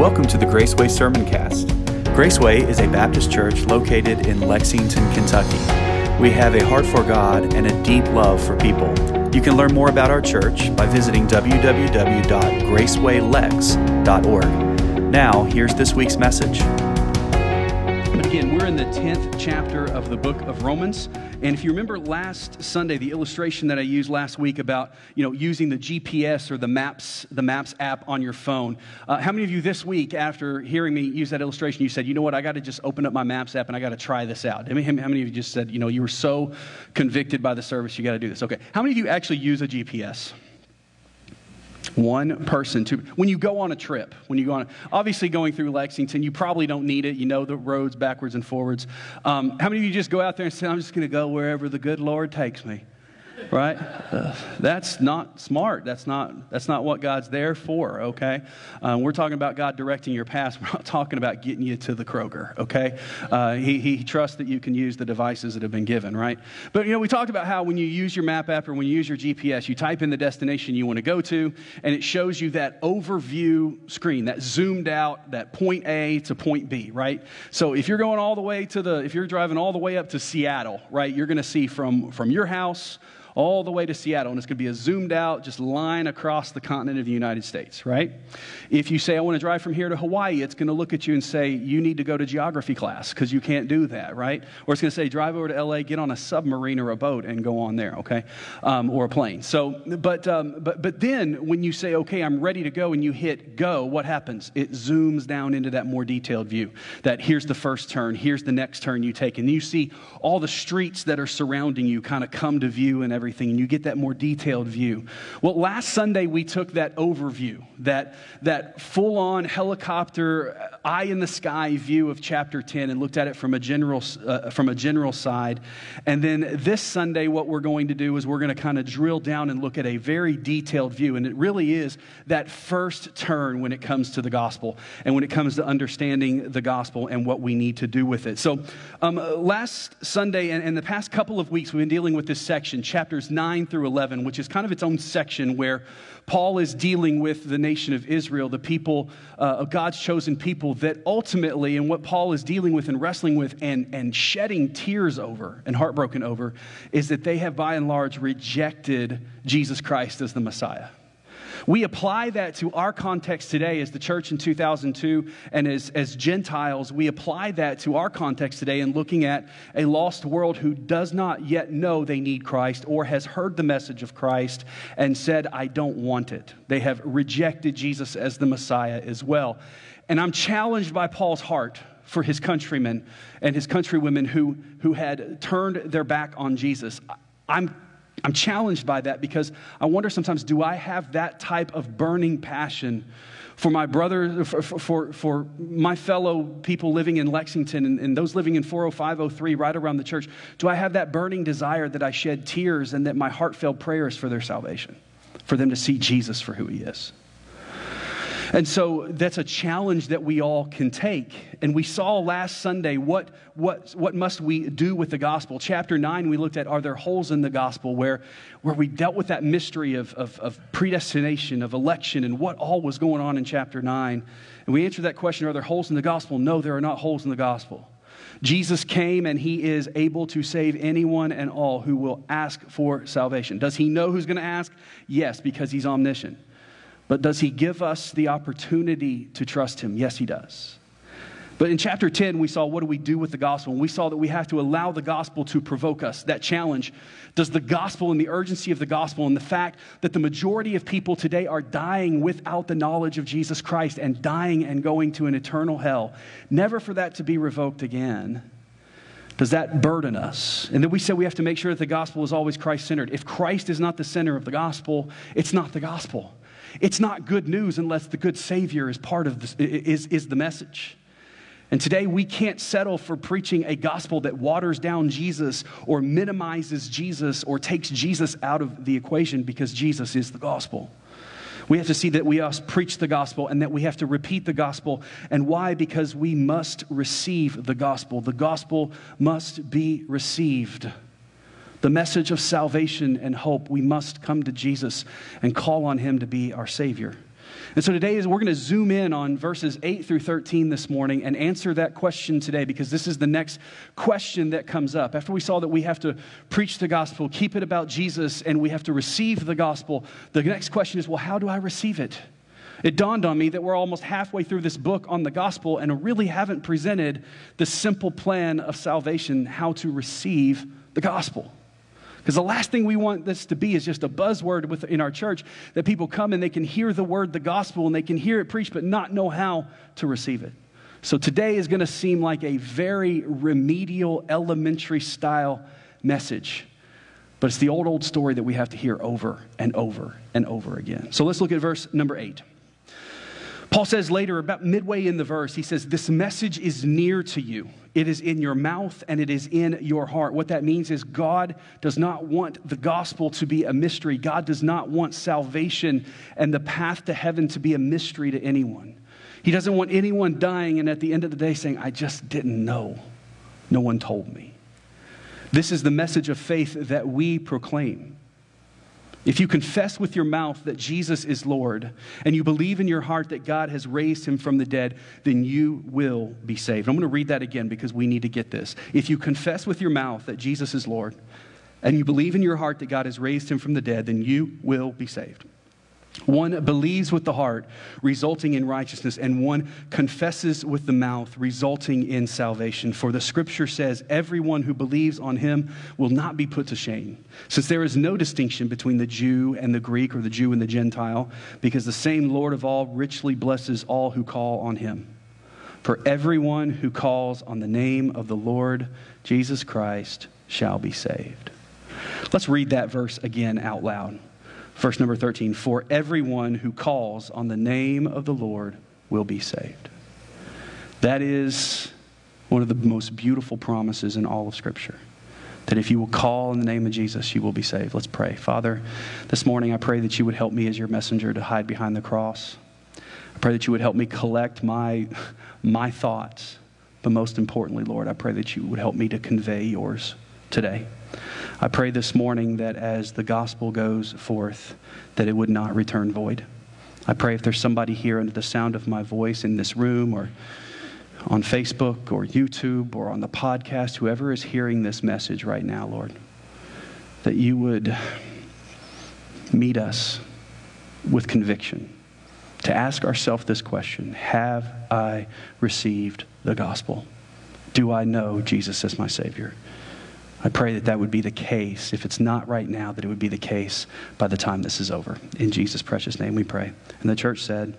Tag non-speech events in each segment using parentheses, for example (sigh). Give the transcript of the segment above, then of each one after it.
Welcome to the Graceway Sermoncast. Graceway is a Baptist church located in Lexington, Kentucky. We have a heart for God and a deep love for people. You can learn more about our church by visiting www.gracewaylex.org. Now, here's this week's message. Again, we're in the 10th chapter of the book of Romans. And if you remember last Sunday, the illustration that I used last week about, you know, using the GPS or the Maps, the Maps app on your phone, uh, how many of you this week, after hearing me use that illustration, you said, you know what, I got to just open up my Maps app and I got to try this out? I mean, how many of you just said, you know, you were so convicted by the service, you got to do this? Okay. How many of you actually use a GPS? One person to when you go on a trip, when you go on, obviously going through Lexington, you probably don't need it. You know the roads backwards and forwards. Um, how many of you just go out there and say, "I'm just going to go wherever the good Lord takes me"? Right? That's not smart. That's not, that's not what God's there for, okay? Um, we're talking about God directing your path. (laughs) We're not talking about getting you to the Kroger, okay? Uh, he, he trusts that you can use the devices that have been given, right? But, you know, we talked about how when you use your map app or when you use your GPS, you type in the destination you want to go to, and it shows you that overview screen, that zoomed out, that point A to point B, right? So if you're going all the way to the, if you're driving all the way up to Seattle, right, you're going to see from, from your house all the way to Seattle, and it's going to be a zoomed out just line across the continent of the United States, right? If you say, I want to drive from here to Hawaii, it's going to look at you and say, you need to go to geography class because you can't do that, right? Or it's going to say, drive over to LA, get on a submarine or a boat and go on there, okay? Um, or a plane. So, but, um, but, but then when you say, okay, I'm ready to go, and you hit go, what happens? It zooms down into that more detailed view that here's the first turn, here's the next turn you take, and you see all the streets that are surrounding you kind of come to view and and you get that more detailed view. Well, last Sunday we took that overview, that, that full on helicopter, uh, eye in the sky view of chapter 10, and looked at it from a general, uh, from a general side. And then this Sunday, what we're going to do is we're going to kind of drill down and look at a very detailed view. And it really is that first turn when it comes to the gospel and when it comes to understanding the gospel and what we need to do with it. So, um, last Sunday and, and the past couple of weeks, we've been dealing with this section, chapters 9 9 through 11, which is kind of its own section where Paul is dealing with the nation of Israel, the people uh, of God's chosen people, that ultimately, and what Paul is dealing with and wrestling with and, and shedding tears over and heartbroken over, is that they have by and large rejected Jesus Christ as the Messiah. We apply that to our context today as the church in 2002 and as, as Gentiles. We apply that to our context today in looking at a lost world who does not yet know they need Christ or has heard the message of Christ and said, I don't want it. They have rejected Jesus as the Messiah as well. And I'm challenged by Paul's heart for his countrymen and his countrywomen who, who had turned their back on Jesus. I'm I'm challenged by that because I wonder sometimes do I have that type of burning passion for my brother, for, for, for my fellow people living in Lexington and, and those living in 40503 right around the church? Do I have that burning desire that I shed tears and that my heartfelt prayers for their salvation, for them to see Jesus for who he is? And so that's a challenge that we all can take. And we saw last Sunday what, what, what must we do with the gospel. Chapter 9, we looked at are there holes in the gospel where, where we dealt with that mystery of, of, of predestination, of election, and what all was going on in chapter 9. And we answered that question are there holes in the gospel? No, there are not holes in the gospel. Jesus came and he is able to save anyone and all who will ask for salvation. Does he know who's going to ask? Yes, because he's omniscient. But does he give us the opportunity to trust him? Yes, he does. But in chapter 10, we saw what do we do with the gospel? And we saw that we have to allow the gospel to provoke us. That challenge does the gospel and the urgency of the gospel and the fact that the majority of people today are dying without the knowledge of Jesus Christ and dying and going to an eternal hell, never for that to be revoked again. Does that burden us? And then we said we have to make sure that the gospel is always Christ centered. If Christ is not the center of the gospel, it's not the gospel. It's not good news unless the good Savior is part of this, is, is the message. And today we can't settle for preaching a gospel that waters down Jesus or minimizes Jesus or takes Jesus out of the equation because Jesus is the gospel. We have to see that we must preach the gospel and that we have to repeat the gospel. And why? Because we must receive the gospel. The gospel must be received the message of salvation and hope, we must come to Jesus and call on him to be our Savior. And so today is we're going to zoom in on verses 8 through 13 this morning and answer that question today because this is the next question that comes up. After we saw that we have to preach the gospel, keep it about Jesus, and we have to receive the gospel, the next question is, well, how do I receive it? It dawned on me that we're almost halfway through this book on the gospel and really haven't presented the simple plan of salvation, how to receive the gospel. Because the last thing we want this to be is just a buzzword within our church that people come and they can hear the word, the gospel, and they can hear it preached, but not know how to receive it. So today is going to seem like a very remedial, elementary style message. But it's the old, old story that we have to hear over and over and over again. So let's look at verse number eight. Paul says later, about midway in the verse, he says, This message is near to you. It is in your mouth and it is in your heart. What that means is God does not want the gospel to be a mystery. God does not want salvation and the path to heaven to be a mystery to anyone. He doesn't want anyone dying and at the end of the day saying, I just didn't know. No one told me. This is the message of faith that we proclaim. If you confess with your mouth that Jesus is Lord and you believe in your heart that God has raised him from the dead, then you will be saved. I'm going to read that again because we need to get this. If you confess with your mouth that Jesus is Lord and you believe in your heart that God has raised him from the dead, then you will be saved. One believes with the heart, resulting in righteousness, and one confesses with the mouth, resulting in salvation. For the scripture says, Everyone who believes on him will not be put to shame, since there is no distinction between the Jew and the Greek, or the Jew and the Gentile, because the same Lord of all richly blesses all who call on him. For everyone who calls on the name of the Lord Jesus Christ shall be saved. Let's read that verse again out loud. Verse number 13 For everyone who calls on the name of the Lord will be saved. That is one of the most beautiful promises in all of Scripture. That if you will call in the name of Jesus, you will be saved. Let's pray. Father, this morning I pray that you would help me as your messenger to hide behind the cross. I pray that you would help me collect my, my thoughts. But most importantly, Lord, I pray that you would help me to convey yours today. I pray this morning that as the gospel goes forth, that it would not return void. I pray if there's somebody here under the sound of my voice in this room or on Facebook or YouTube or on the podcast, whoever is hearing this message right now, Lord, that you would meet us with conviction to ask ourselves this question Have I received the gospel? Do I know Jesus as my Savior? I pray that that would be the case. If it's not right now, that it would be the case by the time this is over. In Jesus' precious name we pray. And the church said,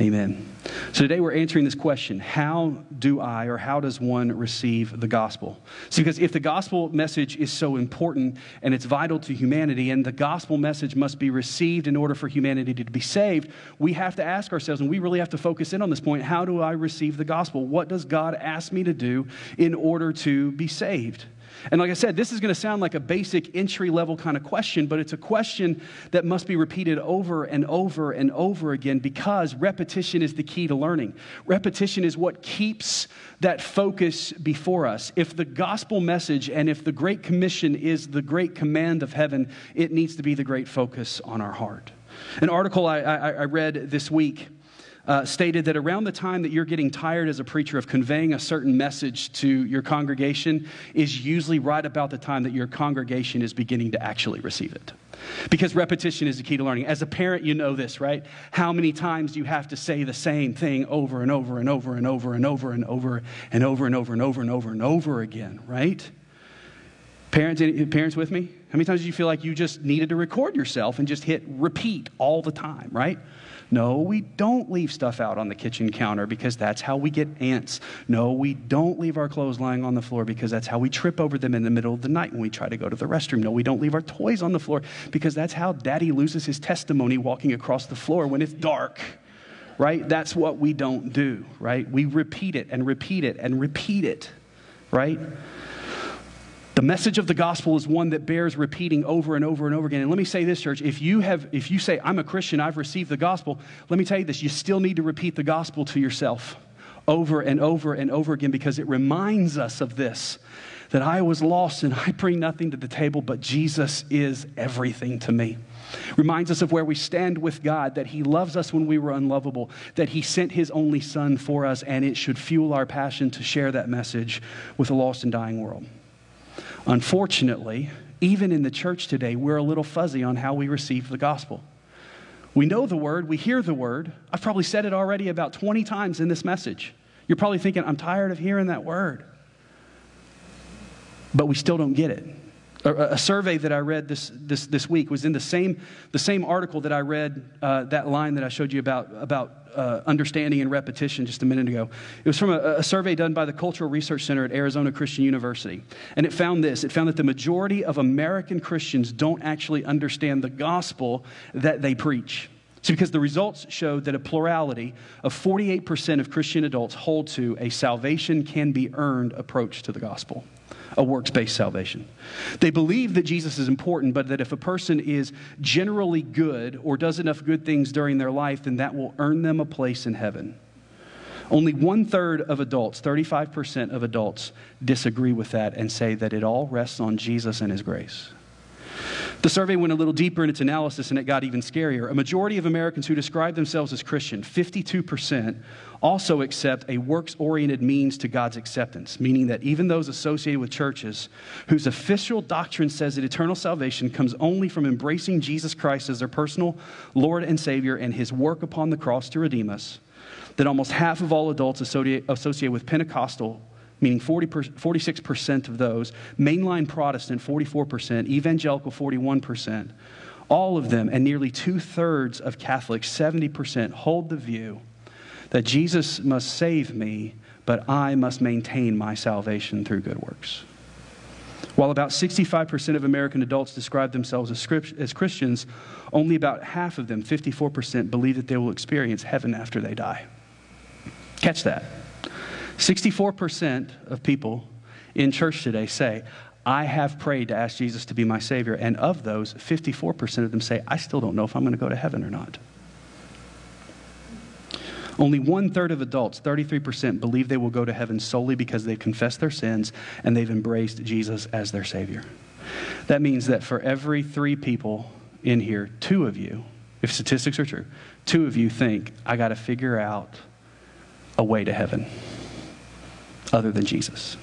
Amen. So today we're answering this question How do I or how does one receive the gospel? See, because if the gospel message is so important and it's vital to humanity, and the gospel message must be received in order for humanity to be saved, we have to ask ourselves, and we really have to focus in on this point how do I receive the gospel? What does God ask me to do in order to be saved? And like I said, this is going to sound like a basic entry level kind of question, but it's a question that must be repeated over and over and over again because repetition is the key to learning. Repetition is what keeps that focus before us. If the gospel message and if the Great Commission is the great command of heaven, it needs to be the great focus on our heart. An article I, I, I read this week uh, stated that around the time that you're getting tired as a preacher of conveying a certain message to your congregation is usually right about the time that your congregation is beginning to actually receive it. Because repetition is the key to learning. As a parent, you know this, right? How many times do you have to say the same thing over and over and over and over and over and over and over and over and over and over and over again, right? Parents, parents with me? How many times do you feel like you just needed to record yourself and just hit repeat all the time, right? No, we don't leave stuff out on the kitchen counter because that's how we get ants. No, we don't leave our clothes lying on the floor because that's how we trip over them in the middle of the night when we try to go to the restroom. No, we don't leave our toys on the floor because that's how daddy loses his testimony walking across the floor when it's dark. Right? That's what we don't do, right? We repeat it and repeat it and repeat it, right? The message of the gospel is one that bears repeating over and over and over again. And let me say this, church, if you have if you say I'm a Christian, I've received the gospel, let me tell you this, you still need to repeat the gospel to yourself over and over and over again because it reminds us of this that I was lost and I bring nothing to the table, but Jesus is everything to me. Reminds us of where we stand with God, that He loves us when we were unlovable, that He sent His only Son for us, and it should fuel our passion to share that message with a lost and dying world. Unfortunately, even in the church today, we're a little fuzzy on how we receive the gospel. We know the word, we hear the word. I've probably said it already about 20 times in this message. You're probably thinking, I'm tired of hearing that word. But we still don't get it. A, survey that I read this, this, this week was in the same, the same article that I read, uh, that line that I showed you about, about uh, understanding and repetition just a minute ago. It was from a, a, survey done by the Cultural Research Center at Arizona Christian University. And it found this it found that the majority of American Christians don't actually understand the gospel that they preach. See, because the results showed that a plurality of 48% of Christian adults hold to a salvation can be earned approach to the gospel a works based salvation. They believe that Jesus is important, but that if a person is generally good or does enough good things during their life, then that will earn them a place in heaven. Only one third of adults, 35% of adults, disagree with that and say that it all rests on Jesus and His grace. The survey went a little deeper in its analysis and it got even scarier. A majority of Americans who describe themselves as Christian, 52%, also accept a works oriented means to God's acceptance, meaning that even those associated with churches whose official doctrine says that eternal salvation comes only from embracing Jesus Christ as their personal Lord and Savior and his work upon the cross to redeem us, that almost half of all adults associated with Pentecostal meaning 40 46% of those, mainline Protestant, 44%, evangelical, 41%, all of them, and nearly two thirds of Catholics, 70%, hold the view that Jesus must save me, but I must maintain my salvation through good works. While about 65% of American adults describe themselves as, Christians, only about half of them, 54%, believe that they will experience heaven after they die. Catch that. 64% of people in church today say, I have prayed to ask Jesus to be my Savior. And of those, 54% of them say, I still don't know if I'm going to go to heaven or not. Only one third of adults, 33%, believe they will go to heaven solely because they've confessed their sins and they've embraced Jesus as their Savior. That means that for every three people in here, two of you, if statistics are true, two of you think, I got to figure out a way to heaven other than Jesus.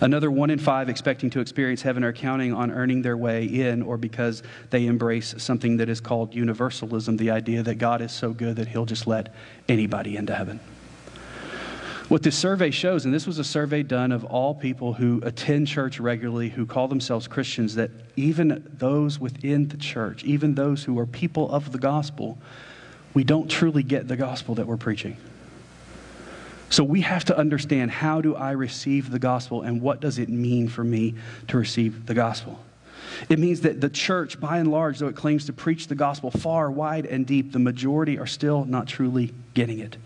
Another one in five expecting to experience heaven are counting on earning their way in or because they embrace something that is called universalism the idea that God is so good that he'll just let anybody into heaven. What this survey shows, and this was a survey done of all people who attend church regularly, who call themselves Christians, that even those within the church, even those who are people of the gospel, we don't truly get the gospel that we're preaching. So we have to understand how do I receive the gospel and what does it mean for me to receive the gospel? It means that the church, by and large, though it claims to preach the gospel far, wide, and deep, the majority are still not truly getting it.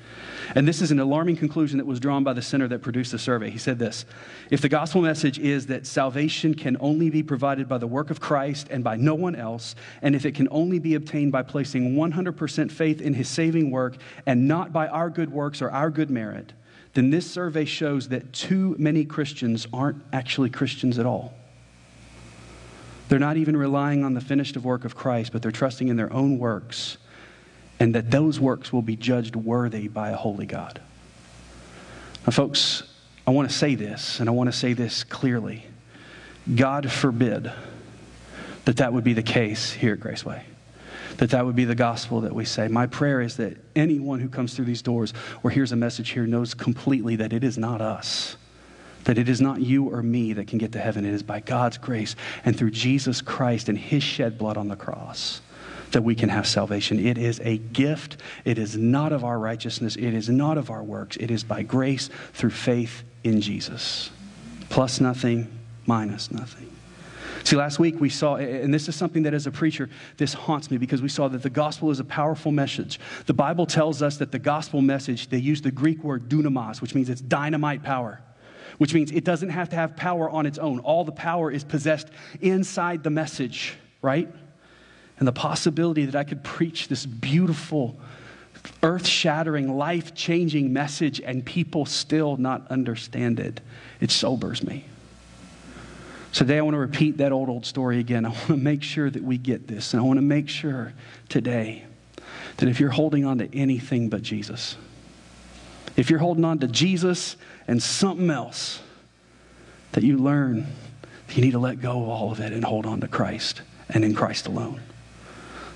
And this is an alarming conclusion that was drawn by the center that produced the survey. He said this If the gospel message is that salvation can only be provided by the work of Christ and by no one else, and if it can only be obtained by placing 100% faith in his saving work and not by our good works or our good merit, then this survey shows that too many Christians aren't actually Christians at all. They're not even relying on the finished work of Christ, but they're trusting in their own works and that those works will be judged worthy by a holy God. Now, folks, I want to say this, and I want to say this clearly. God forbid that that would be the case here at Graceway. That that would be the gospel that we say. My prayer is that anyone who comes through these doors or hears a message here knows completely that it is not us. That it is not you or me that can get to heaven. It is by God's grace and through Jesus Christ and his shed blood on the cross that we can have salvation. It is a gift. It is not of our righteousness. It is not of our works. It is by grace through faith in Jesus. Plus nothing, minus nothing. See, last week we saw, and this is something that as a preacher, this haunts me because we saw that the gospel is a powerful message. The Bible tells us that the gospel message, they use the Greek word dunamis, which means it's dynamite power, which means it doesn't have to have power on its own. All the power is possessed inside the message, right? and the possibility that I could preach this beautiful, earth shattering, life changing message, and people still not understand it. It sobers me. So today I want to repeat that old, old story again. (laughs) I want to make sure that we get this. And I want to make sure today that if you're holding on to anything but Jesus, if you're holding on to Jesus and something else, that you learn you need to let go of all of it and hold on to Christ and in Christ alone.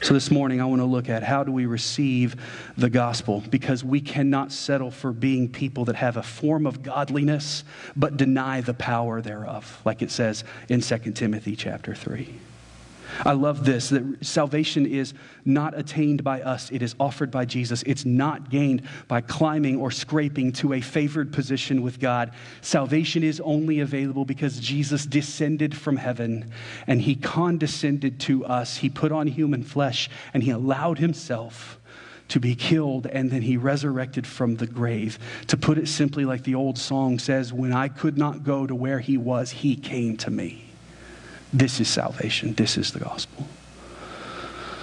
So, this morning, I want to look at how do we receive the gospel because we cannot settle for being people that have a form of godliness but deny the power thereof, like it says in 2 Timothy chapter 3. I love this that salvation is not attained by us, it is offered by Jesus. It's not gained by climbing or scraping to a favored position with God. Salvation is only available because Jesus descended from heaven and he condescended to us. He put on human flesh and he allowed himself to be killed and then he resurrected from the grave. To put it simply, like the old song says, when I could not go to where he was, he came to me. This is salvation. This is the gospel.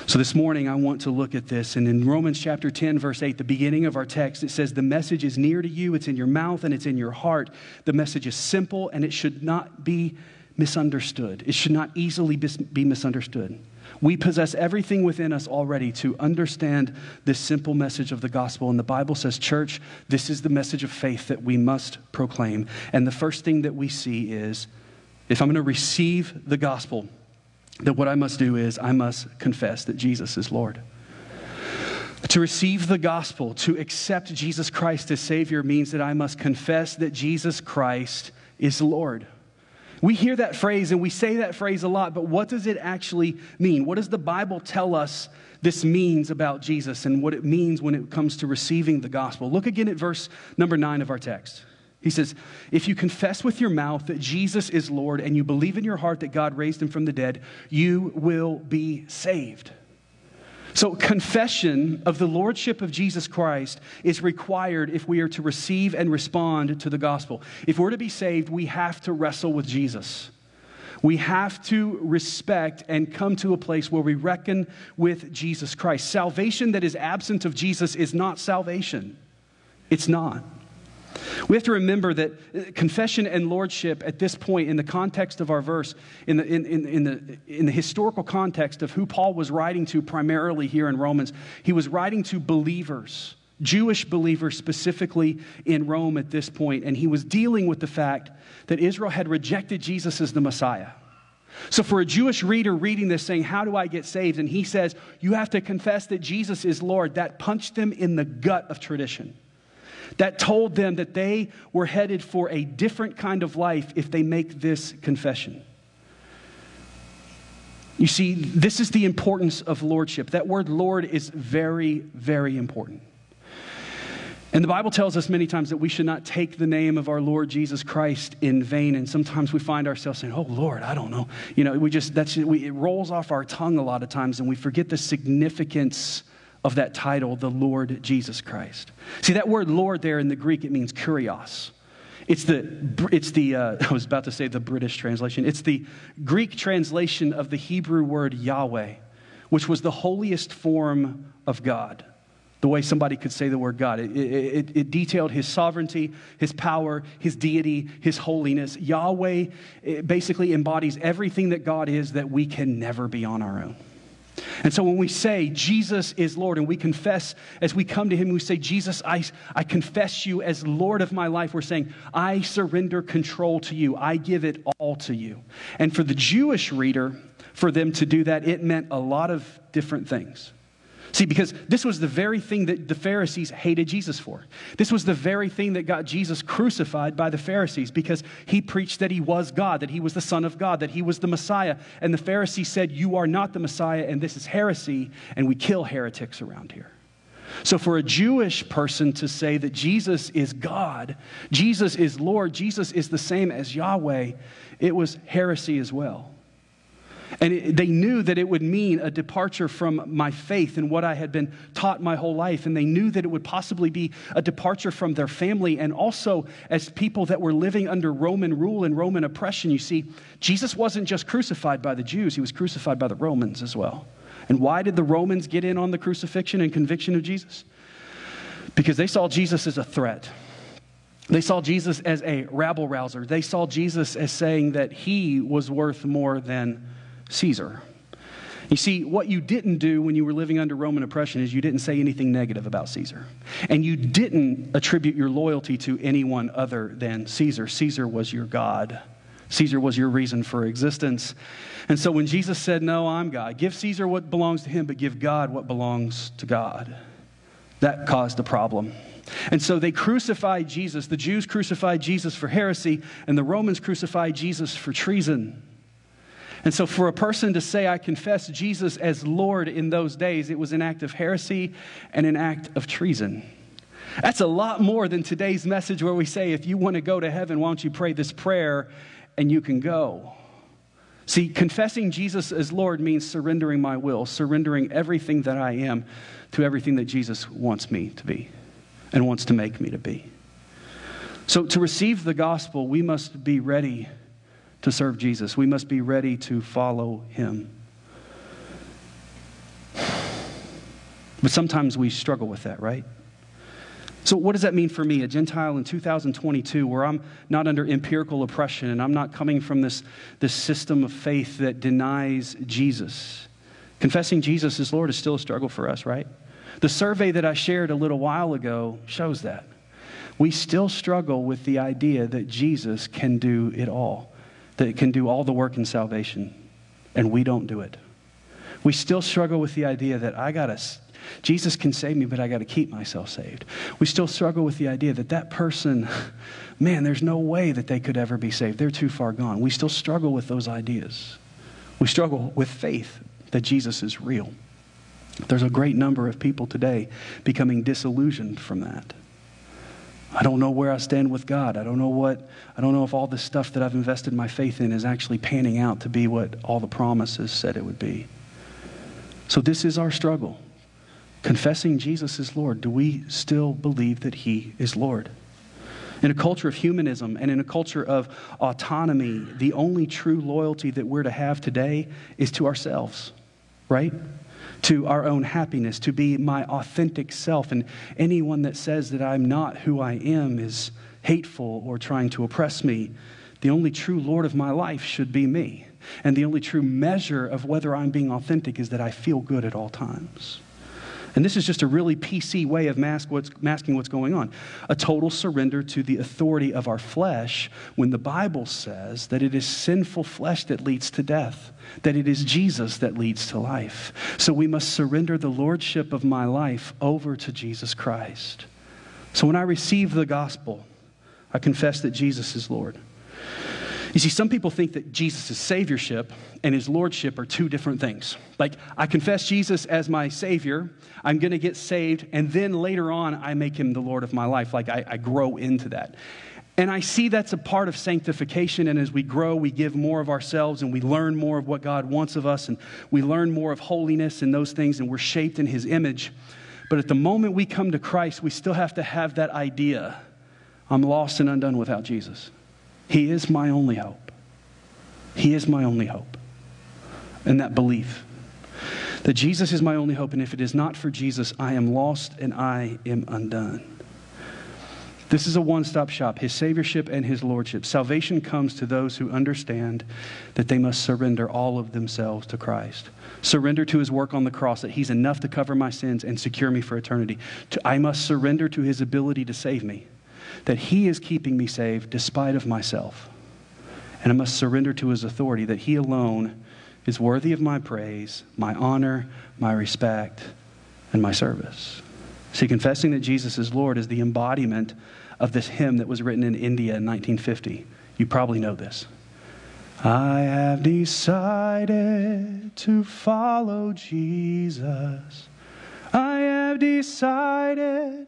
So this morning, I want to look at this. And in Romans chapter 10, verse 8, the beginning of our text, it says, The message is near to you, it's in your mouth, and it's in your heart. The message is simple, and it should not be misunderstood. It should not easily be misunderstood. We possess everything within us already to understand this simple message of the gospel. And the Bible says, Church, this is the message of faith that we must proclaim. And the first thing that we see is if I'm going to receive the gospel, then what I must do is I must confess that Jesus is Lord. To receive the gospel, to accept Jesus Christ as Savior, means that I must confess that Jesus Christ is Lord. We hear that phrase and we say that phrase a lot, but what does it actually mean? What does the Bible tell us this means about Jesus and what it means when it comes to receiving the gospel? Look again at verse number nine of our text. He says, If you confess with your mouth that Jesus is Lord and you believe in your heart that God raised him from the dead, you will be saved. So, confession of the Lordship of Jesus Christ is required if we are to receive and respond to the gospel. If we're to be saved, we have to wrestle with Jesus. We have to respect and come to a place where we reckon with Jesus Christ. Salvation that is absent of Jesus is not salvation. It's not. We have to remember that uh, confession and lordship at this point, in the context of our verse, in the, in, in, in, the, in the historical context of who Paul was writing to primarily here in Romans, he was writing to believers, Jewish believers specifically in Rome at this point, and he was dealing with the fact that Israel had rejected Jesus as the Messiah. So, for a Jewish reader reading this saying, How do I get saved? And he says, You have to confess that Jesus is Lord, that punched them in the gut of tradition that told them that they were headed for a different kind of life if they make this confession. You see, this is the importance of lordship. That word Lord is very, very important. And the Bible tells us many times that we should not take the name of our Lord Jesus Christ in vain. And sometimes we find ourselves saying, Oh, Lord, I don't know. You know, we just, that's, we, it rolls off our tongue a lot of times and we forget the significance of that title, the Lord Jesus Christ. See, that word Lord there in the Greek, it means kurios. It's the, it's the uh, (laughs) I was about to say the British translation. It's the Greek translation of the Hebrew word Yahweh, which was the holiest form of God. The way somebody could say the word God. It, it, it detailed his sovereignty, his power, his deity, his holiness. Yahweh basically embodies everything that God is that we can never be on our own. And so when we say Jesus is Lord and we confess as we come to Him, we say, Jesus, I, I confess you as Lord of my life, we're saying, I surrender control to you. I give it all to you. And for the Jewish reader, for them to do that, it meant a lot of different things. See, because this was the very thing that the Pharisees hated Jesus for. This was the very thing that got Jesus crucified by the Pharisees because he preached that he was God, that he was the Son of God, that he was the Messiah. And the Pharisees said, You are not the Messiah, and this is heresy, and we kill heretics around here. So, for a Jewish person to say that Jesus is God, Jesus is Lord, Jesus is the same as Yahweh, it was heresy as well. And it, they knew that it would mean a departure from my faith and what I had been taught my whole life. And they knew that it would possibly be a departure from their family. And also, as people that were living under Roman rule and Roman oppression, you see, Jesus wasn't just crucified by the Jews, he was crucified by the Romans as well. And why did the Romans get in on the crucifixion and conviction of Jesus? because they saw Jesus as a threat. They saw Jesus as a rabble rouser. They saw Jesus as saying that he was worth more than Caesar. You see, what you didn't do when you were living under Roman oppression is you didn't say anything negative about Caesar. And you didn't attribute your loyalty to anyone other than Caesar. Caesar was your God, Caesar was your reason for existence. And so when Jesus said, No, I'm God, give Caesar what belongs to him, but give God what belongs to God, that caused a problem. And so they crucified Jesus. The Jews crucified Jesus for heresy, and the Romans crucified Jesus for treason. And so, for a person to say, I confess Jesus as Lord in those days, it was an act of heresy and an act of treason. That's a lot more than today's message where we say, if you want to go to heaven, why don't you pray this prayer and you can go? See, confessing Jesus as Lord means surrendering my will, surrendering everything that I am to everything that Jesus wants me to be and wants to make me to be. So, to receive the gospel, we must be ready to serve Jesus. We must be ready to follow him. But sometimes we struggle with that, right? So, what does that mean for me, a Gentile in 2022, where I'm not under empirical oppression and I'm not coming from this, this system of faith that denies Jesus? Confessing Jesus as Lord is still a struggle for us, right? The survey that I shared a little while ago shows that. We still struggle with the idea that Jesus can do it all that can do all the work in salvation, and we don't do it. We still struggle with the idea that I got to, Jesus can save me, but I got to keep myself saved. We still struggle with the idea that that person, (laughs) man, there's no way that they could ever be saved. They're too far gone. We still struggle with those ideas. We struggle with faith that Jesus is real. There's a great number of people today becoming disillusioned from that. I don't know where I stand with God. I don't know what, I don't know if all this stuff that I've invested my faith in is actually panning out to be what all the promises said it would be. So this is our struggle. Confessing Jesus is Lord. Do we still believe that He is Lord? In a culture of humanism and in a culture of autonomy, the only true loyalty that we're to have today is to ourselves, right? To our own happiness, to be my authentic self. And anyone that says that I'm not who I am is hateful or trying to oppress me. The only true Lord of my life should be me. And the only true measure of whether I'm being authentic is that I feel good at all times. And this is just a really PC way of mask what's, masking what's going on. A total surrender to the authority of our flesh when the Bible says that it is sinful flesh that leads to death, that it is Jesus that leads to life. So we must surrender the lordship of my life over to Jesus Christ. So when I receive the gospel, I confess that Jesus is Lord. You see, some people think that Jesus' saviorship and his lordship are two different things. Like, I confess Jesus as my savior, I'm going to get saved, and then later on, I make him the Lord of my life. Like, I, I grow into that. And I see that's a part of sanctification. And as we grow, we give more of ourselves and we learn more of what God wants of us. And we learn more of holiness and those things, and we're shaped in His image. But at the moment we come to Christ, we still have to have that idea I'm lost and undone without Jesus. He is my only hope. He is my only hope. And that belief that Jesus is my only hope, and if it is not for Jesus, I am lost and I am undone. This is a one stop shop, his saviorship and his lordship. Salvation comes to those who understand that they must surrender all of themselves to Christ. Surrender to his work on the cross, that he's enough to cover my sins and secure me for eternity. I must surrender to his ability to save me that He is keeping me safe despite of myself. And I must surrender to His authority that He alone is worthy of my praise, my honor, my respect, and my service. See, confessing that Jesus is Lord is the embodiment of this hymn that was written in India in 1950. You probably know this. I have decided to follow Jesus. I have decided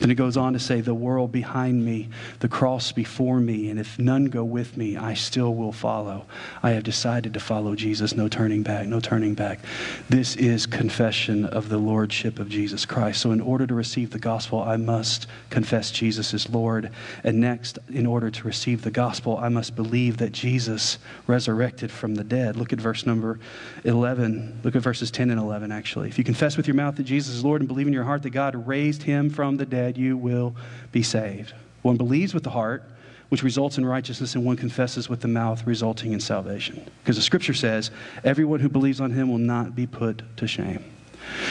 Then it goes on to say, The world behind me, the cross before me, and if none go with me, I still will follow. I have decided to follow Jesus. No turning back, no turning back. This is confession of the Lordship of Jesus Christ. So, in order to receive the gospel, I must confess Jesus is Lord. And next, in order to receive the gospel, I must believe that Jesus resurrected from the dead. Look at verse number 11. Look at verses 10 and 11, actually. If you confess with your mouth that Jesus is Lord and believe in your heart that God raised him from the dead, you will be saved. One believes with the heart, which results in righteousness, and one confesses with the mouth, resulting in salvation. Because the scripture says, everyone who believes on him will not be put to shame.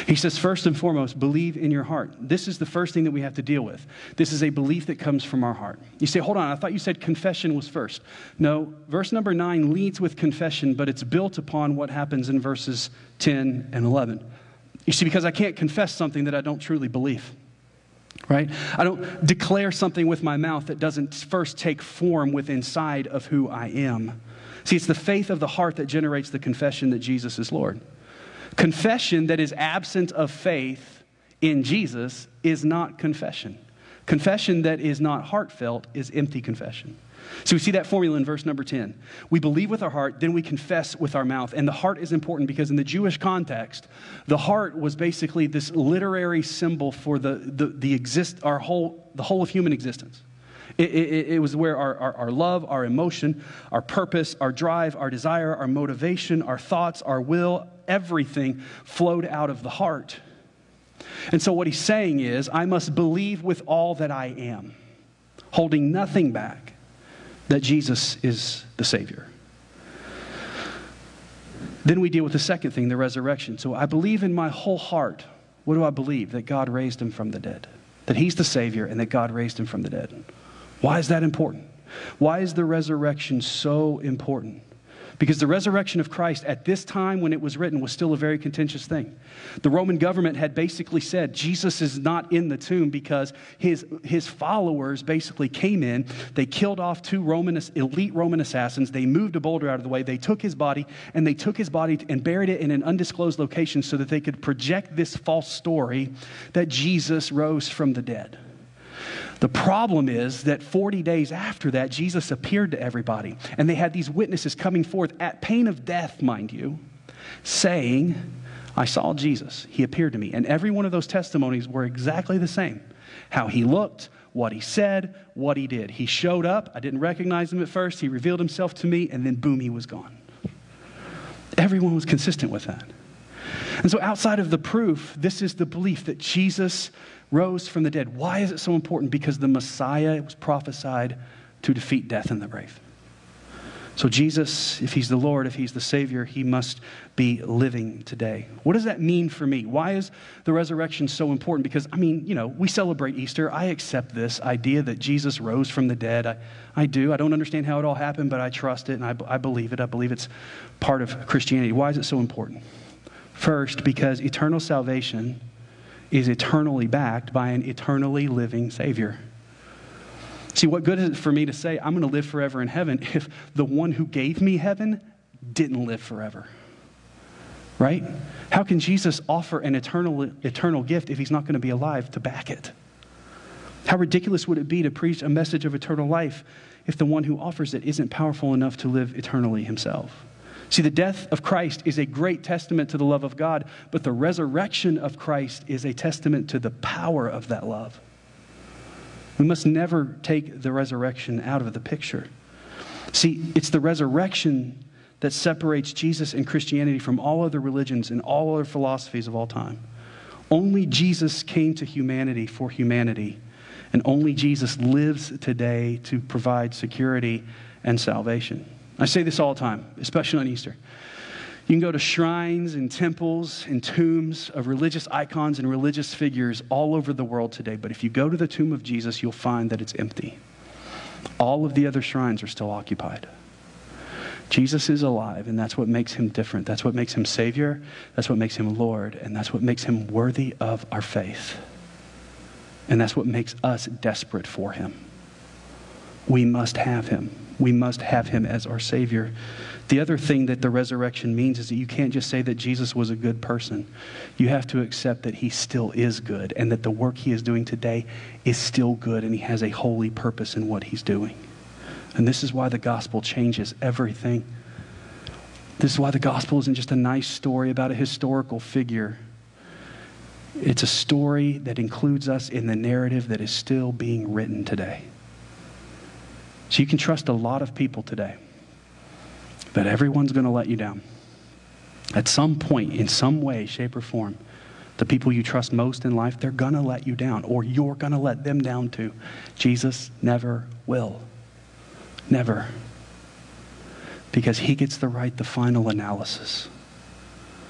He says, first and foremost, believe in your heart. This is the first thing that we have to deal with. This is a belief that comes from our heart. You say, hold on, I thought you said confession was first. No, verse number nine leads with confession, but it's built upon what happens in verses 10 and 11. You see, because I can't confess something that I don't truly believe right? I don't declare something with my mouth that doesn't first take form within inside of who I am. See, it's the faith of the heart that generates the confession that Jesus is Lord. Confession that is absent of faith in Jesus is not confession. Confession that is not heartfelt is empty confession. So we see that formula in verse number 10. We believe with our heart, then we confess with our mouth. And the heart is important because in the Jewish context, the heart was basically this literary symbol for the, the, the exist, our whole, the whole of human existence. It, it, it, was where our, our, our, love, our emotion, our purpose, our drive, our desire, our motivation, our thoughts, our will, everything flowed out of the heart. And so what he's saying is, I must believe with all that I am, holding nothing back that Jesus is the Savior. Then we deal with the second thing, the resurrection. So I believe in my whole heart. What do I believe? That God raised him from the dead, that he's the Savior, and that God raised him from the dead. Why is that important? Why is the resurrection so important? Because the resurrection of Christ at this time when it was written was still a very contentious thing. The Roman government had basically said Jesus is not in the tomb because his, his followers basically came in, they killed off two Roman, elite Roman assassins, they moved a boulder out of the way, they took his body, and they took his body and buried it in an undisclosed location so that they could project this false story that Jesus rose from the dead. The problem is that 40 days after that, Jesus appeared to everybody. And they had these witnesses coming forth at pain of death, mind you, saying, I saw Jesus. He appeared to me. And every one of those testimonies were exactly the same how he looked, what he said, what he did. He showed up. I didn't recognize him at first. He revealed himself to me, and then boom, he was gone. Everyone was consistent with that. And so, outside of the proof, this is the belief that Jesus rose from the dead. Why is it so important? Because the Messiah was prophesied to defeat death in the grave. So, Jesus, if He's the Lord, if He's the Savior, He must be living today. What does that mean for me? Why is the resurrection so important? Because, I mean, you know, we celebrate Easter. I accept this idea that Jesus rose from the dead. I, I do. I don't understand how it all happened, but I trust it and I, I believe it. I believe it's part of Christianity. Why is it so important? First, because eternal salvation is eternally backed by an eternally living Savior. See, what good is it for me to say, I'm going to live forever in heaven if the one who gave me heaven didn't live forever? Right? How can Jesus offer an eternal, eternal gift if he's not going to be alive to back it? How ridiculous would it be to preach a message of eternal life if the one who offers it isn't powerful enough to live eternally himself? See, the death of Christ is a great testament to the love of God, but the resurrection of Christ is a testament to the power of that love. We must never take the resurrection out of the picture. See, it's the resurrection that separates Jesus and Christianity from all other religions and all other philosophies of all time. Only Jesus came to humanity for humanity, and only Jesus lives today to provide security and salvation. I say this all the time, especially on Easter. You can go to shrines and temples and tombs of religious icons and religious figures all over the world today, but if you go to the tomb of Jesus, you'll find that it's empty. All of the other shrines are still occupied. Jesus is alive, and that's what makes him different. That's what makes him Savior. That's what makes him Lord, and that's what makes him worthy of our faith. And that's what makes us desperate for him. We must have him. We must have him as our Savior The other thing that the resurrection means is that you can't just say that Jesus was a good person. You have to accept that he still is good and that the work he is doing today is still good and he has a holy purpose in what he's doing. And this is why the gospel changes everything. This is why the gospel isn't just a nice story about a historical figure. It's a story that includes us in the narrative that is still being written today. So you can trust a lot of people today, but everyone's going to let you down. At some point, in some way, shape, or form, the people you trust most in life, they're going to let you down, or you're going to let them down too. Jesus never will. Never. Because he gets the right, the final analysis.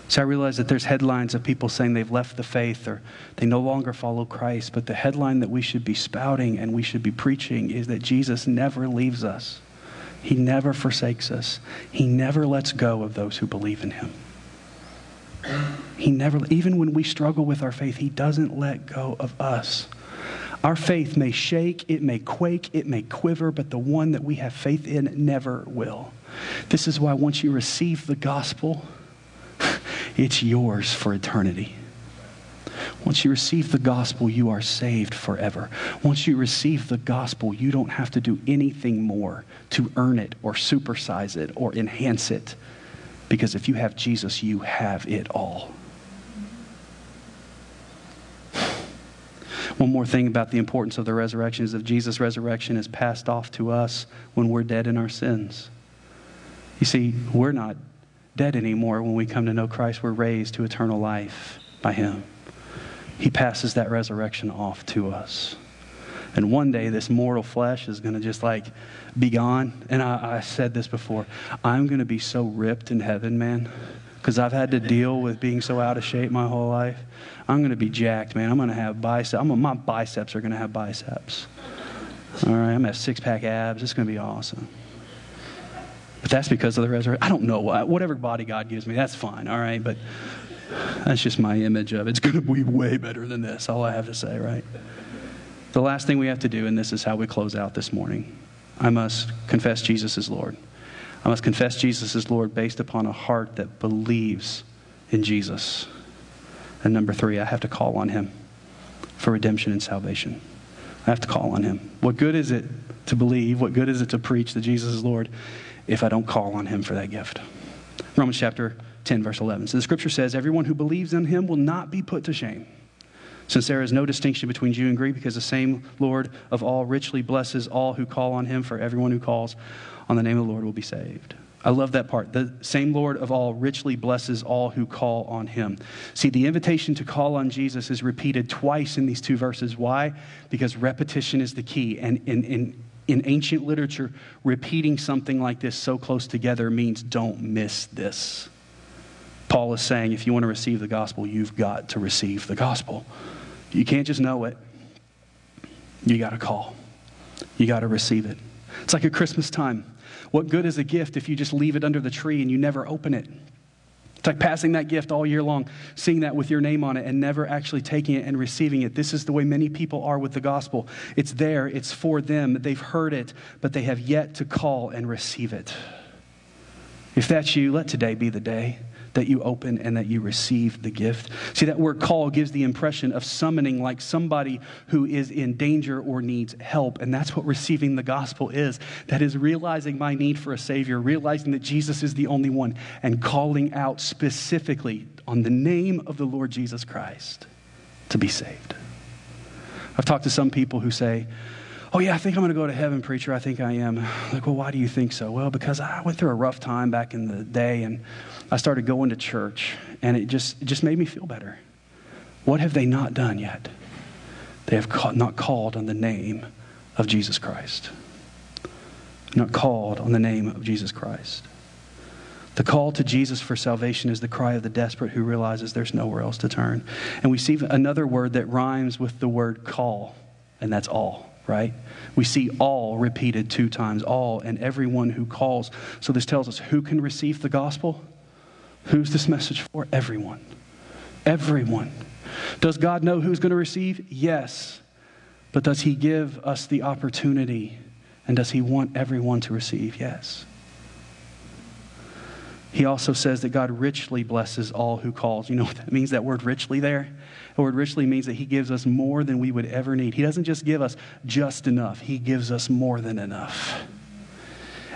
So I realize that there's headlines of people saying they've left the faith or they no longer follow Christ, but the headline that we should be spouting and we should be preaching is that Jesus never leaves us. He never forsakes us. He never lets go of those who believe in him. He never, even when we struggle with our faith, he doesn't let go of us. Our faith may shake, it may quake, it may quiver, but the one that we have faith in never will. This is why once you receive the gospel, it's yours for eternity. Once you receive the gospel, you are saved forever. Once you receive the gospel, you don't have to do anything more to earn it or supersize it or enhance it. Because if you have Jesus, you have it all. One more thing about the importance of the resurrection is that Jesus' resurrection is passed off to us when we're dead in our sins. You see, we're not dead anymore when we come to know Christ. We're raised to eternal life by Him. He passes that resurrection off to us. And one day, this mortal flesh is going to just like be gone. And I, I said this before I'm going to be so ripped in heaven, man, because I've had to deal with being so out of shape my whole life. I'm going to be jacked, man. I'm going to have biceps. I'm, my biceps are going to have biceps. All right, I'm going to have six pack abs. It's going to be awesome. But that's because of the resurrection. I don't know what, whatever body God gives me, that's fine, all right? But that's just my image of it. It's going to be way better than this, all I have to say, right? The last thing we have to do, and this is how we close out this morning I must confess Jesus is Lord. I must confess Jesus is Lord based upon a heart that believes in Jesus. And number three, I have to call on Him for redemption and salvation. I have to call on Him. What good is it to believe? What good is it to preach that Jesus is Lord if I don't call on him for that gift. Romans chapter 10, verse 11. So the scripture says, Everyone who believes in him will not be put to shame. Since there is no distinction between Jew and Greek, because the same Lord of all richly blesses all who call on him, for everyone who calls on the name of the Lord will be saved. I love that part. The same Lord of all richly blesses all who call on him. See, the invitation to call on Jesus is repeated twice in these two verses. Why? Because repetition is the key. And in, in, in ancient literature, repeating something like this so close together means don't miss this. Paul is saying if you want to receive the gospel, you've got to receive the gospel. You can't just know it, you got to call, you got to receive it. It's like a Christmas time. What good is a gift if you just leave it under the tree and you never open it? It's like passing that gift all year long, seeing that with your name on it, and never actually taking it and receiving it. This is the way many people are with the gospel. It's there, it's for them. They've heard it, but they have yet to call and receive it. If that's you, let today be the day that you open and that you receive the gift. See, that word call gives the impression of summoning like somebody who is in danger or needs help. And that's what receiving the gospel is. That is realizing my need for a Savior, realizing that Jesus is the only one, and calling out specifically on the name of the Lord Jesus Christ to be saved. I've talked to some people who say, Oh, yeah, I think I'm going to go to heaven, preacher. I think I am. Like, well, why do you think so? Well, because I went through a rough time back in the day and I started going to church and it just, it just made me feel better. What have they not done yet? They have ca- not called on the name of Jesus Christ. Not called on the name of Jesus Christ. The call to Jesus for salvation is the cry of the desperate who realizes there's nowhere else to turn. And we see another word that rhymes with the word call, and that's all right? We see all repeated two times, all and everyone who calls. So this tells us who can receive the gospel? Who's this message for? Everyone. Everyone. Does God know who's going to receive? Yes. But does He give us the opportunity? And does He want everyone to receive? Yes. he also says that God richly blesses all who calls. You know (laughs) what that means, that word richly there? The word richly means that he gives us more than we would ever need. He doesn't just give us just enough, he gives us more than enough.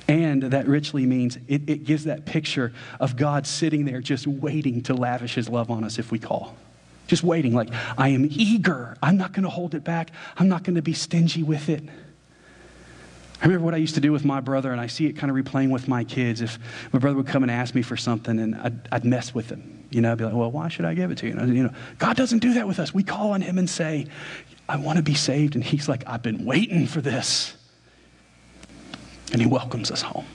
And that richly means it, it gives that picture of God sitting there just waiting to lavish his love on us if we call. Just waiting, like, I am eager. I'm not going to hold it back. I'm not going to be stingy with it. I remember what I used to do with my brother, and I see it kind of replaying with my kids. If my brother would come and ask me for something, and I'd, I'd mess with him, you know, I'd be like, "Well, why should I give it to you?" And, you know, God doesn't do that with us. We call on Him and say, "I want to be saved," and He's like, "I've been waiting for this." And he welcomes us home.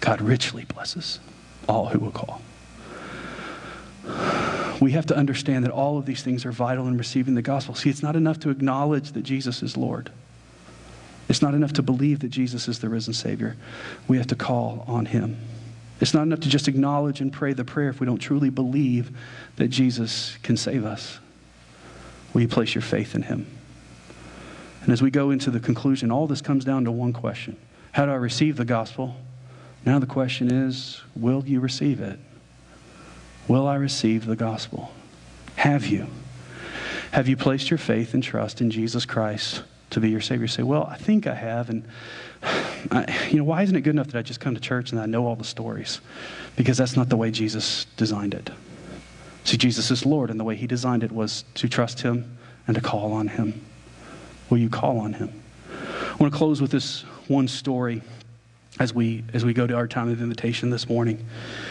God richly blesses all who will call. We have to understand that all of these things are vital in receiving the gospel. See, it's not enough to acknowledge that Jesus is Lord. It's not enough to believe that Jesus is the risen Savior. We have to call on Him. It's not enough to just acknowledge and pray the prayer if we don't truly believe that Jesus can save us. Will you place your faith in Him? And as we go into the conclusion, all this comes down to one question How do I receive the gospel? Now the question is Will you receive it? Will I receive the gospel? Have you? Have you placed your faith and trust in Jesus Christ to be your Savior? Say, Well, I think I have. And, (sighs) I, you know, why isn't it good enough that I just come to church and I know all the stories? Because that's not the way Jesus designed it. See, Jesus is Lord, and the way He designed it was to trust Him and to call on Him. Will you call on him? I want to close with this one story as we as we go to our time of invitation this morning.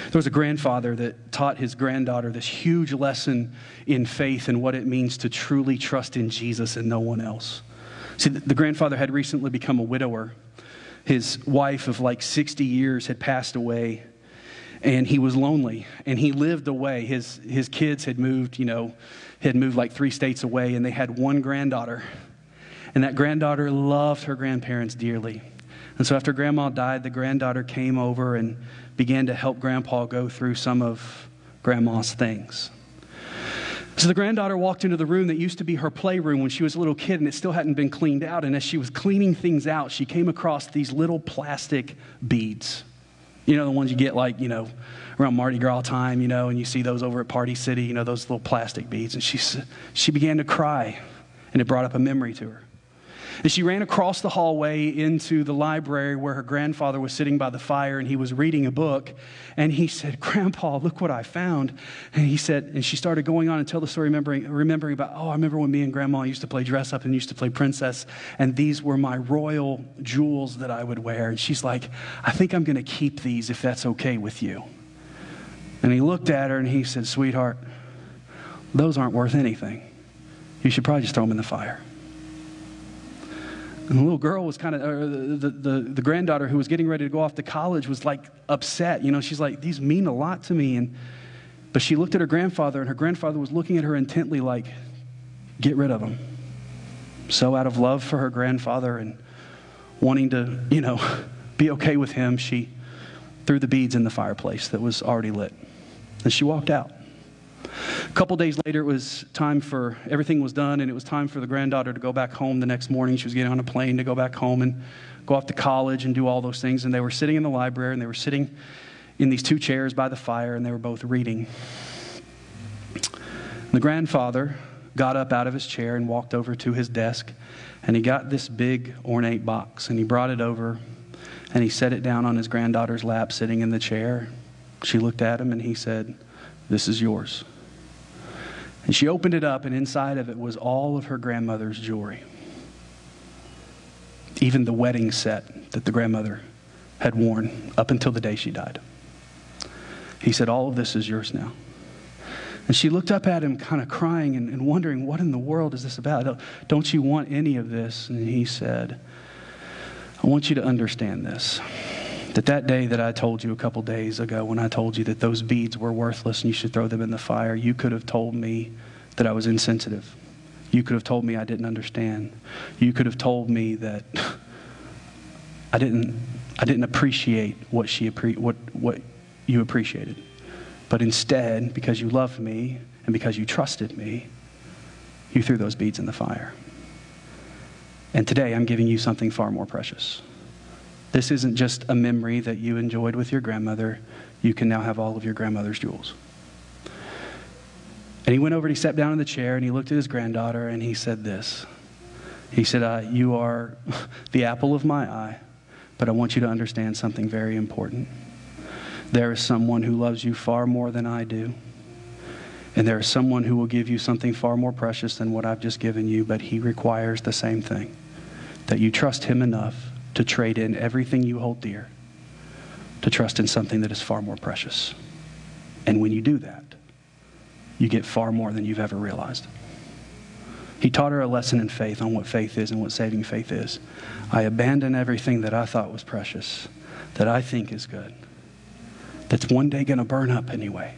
There was a grandfather that taught his granddaughter this huge lesson in faith and what it means to truly trust in Jesus and no one else. See, the grandfather had recently become a widower. His wife of like 60 years had passed away and he was lonely and he lived away his his kids had moved you know had moved like three states away and they had one granddaughter and that granddaughter loved her grandparents dearly. And so after grandma died, the granddaughter came over and began to help grandpa go through some of grandma's things. So the granddaughter walked into the room that used to be her playroom when she was a little kid and it still hadn't been cleaned out. And as she was cleaning things out, she came across these little plastic beads. You know, the ones you get like, you know, around Mardi Gras time, you know, and you see those over at Party City, you know, those little plastic beads. And she, she began to cry, and it brought up a memory to her. And she ran across the hallway into the library where her grandfather was sitting by the fire and he was reading a book. And he said, Grandpa, look what I found. And he said, and she started going on and tell the story, remembering, remembering about, oh, I remember when me and Grandma used to play dress up and used to play princess. And these were my royal jewels that I would wear. And she's like, I think I'm going to keep these if that's okay with you. And he looked at her and he said, Sweetheart, those aren't worth anything. You should probably just throw them in the fire. And the little girl was kind of, the, the, the granddaughter who was getting ready to go off to college was like upset. You know, she's like, these mean a lot to me. And, but she looked at her grandfather, and her grandfather was looking at her intently, like, get rid of them. So, out of love for her grandfather and wanting to, you know, (laughs) be okay with him, she threw the beads in the fireplace that was already lit. And she walked out. A couple days later, it was time for everything was done, and it was time for the granddaughter to go back home the next morning. She was getting on a plane to go back home and go off to college and do all those things. And they were sitting in the library, and they were sitting in these two chairs by the fire, and they were both reading. The grandfather got up out of his chair and walked over to his desk, and he got this big ornate box, and he brought it over, and he set it down on his granddaughter's lap, sitting in the chair. She looked at him, and he said, This is yours. And she opened it up, and inside of it was all of her grandmother's jewelry. Even the wedding set that the grandmother had worn up until the day she died. He said, All of this is yours now. And she looked up at him, kind of crying and, and wondering, What in the world is this about? Don't, don't you want any of this? And he said, I want you to understand this that that day that I told you a couple days ago when I told you that those beads were worthless and you should throw them in the fire, you could have told me that I was insensitive. You could have told me I didn't understand. You could have told me that (laughs) I didn't, I didn't appreciate what, she, what, what you appreciated. But instead, because you loved me and because you trusted me, you threw those beads in the fire. And today I'm giving you something far more precious This isn't just a memory that you enjoyed with your grandmother. You can now have all of your grandmother's jewels. And he went over and he sat down in the chair and he looked at his granddaughter and he said this. He said, uh, You are (laughs) the apple of my eye, but I want you to understand something very important. There is someone who loves you far more than I do. And there is someone who will give you something far more precious than what I've just given you, but he requires the same thing that you trust him enough to trade in everything you hold dear, to trust in something that is far more precious. And when you do that, you get far more than you've ever realized. He taught her a lesson in faith on what faith is and what saving faith is. I abandon everything that I thought was precious, that I think is good, that's one day going to burn up anyway.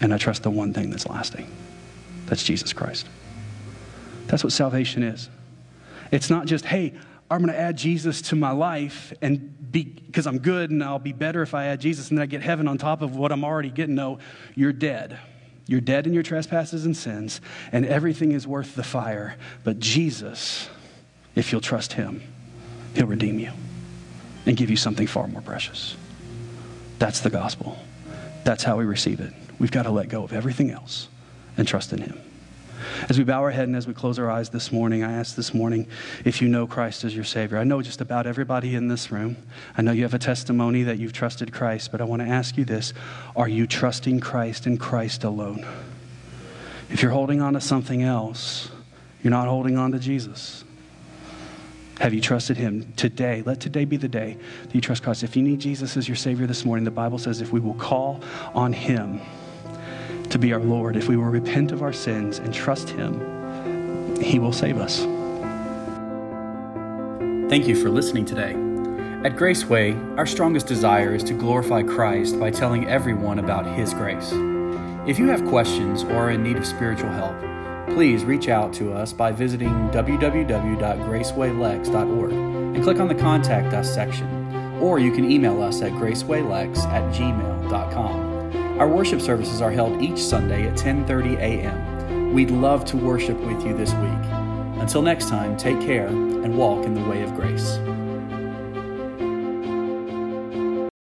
And I trust the one thing that's lasting. That's Jesus Christ. That's what salvation is. It's not just, hey, I'm going to add Jesus to my life and because I'm good and I'll be better if I add Jesus and then I get heaven on top of what I'm already getting. No, you're dead. You're dead in your trespasses and sins, and everything is worth the fire. But Jesus, if you'll trust him, he'll redeem you and give you something far more precious. That's the gospel. That's how we receive it. We've got to let go of everything else and trust in him. As we bow our head and as we close our eyes this morning, I ask this morning if you know Christ as your Savior. I know just about everybody in this room. I know you have a testimony that you've trusted Christ, but I want to ask you this Are you trusting Christ and Christ alone? If you're holding on to something else, you're not holding on to Jesus. Have you trusted him today? Let today be the day that you trust Christ. If you need Jesus as your Savior this morning, the Bible says if we will call on him, to be our Lord, if we will repent of our sins and trust Him, He will save us. Thank you for listening today. At Graceway, our strongest desire is to glorify Christ by telling everyone about His grace. If you have questions or are in need of spiritual help, please reach out to us by visiting www.gracewaylex.org and click on the Contact Us section. Or you can email us at gracewaylex at gmail.com. Our worship services are held each Sunday at 10:30 a.m. We'd love to worship with you this week. Until next time, take care and walk in the way of grace.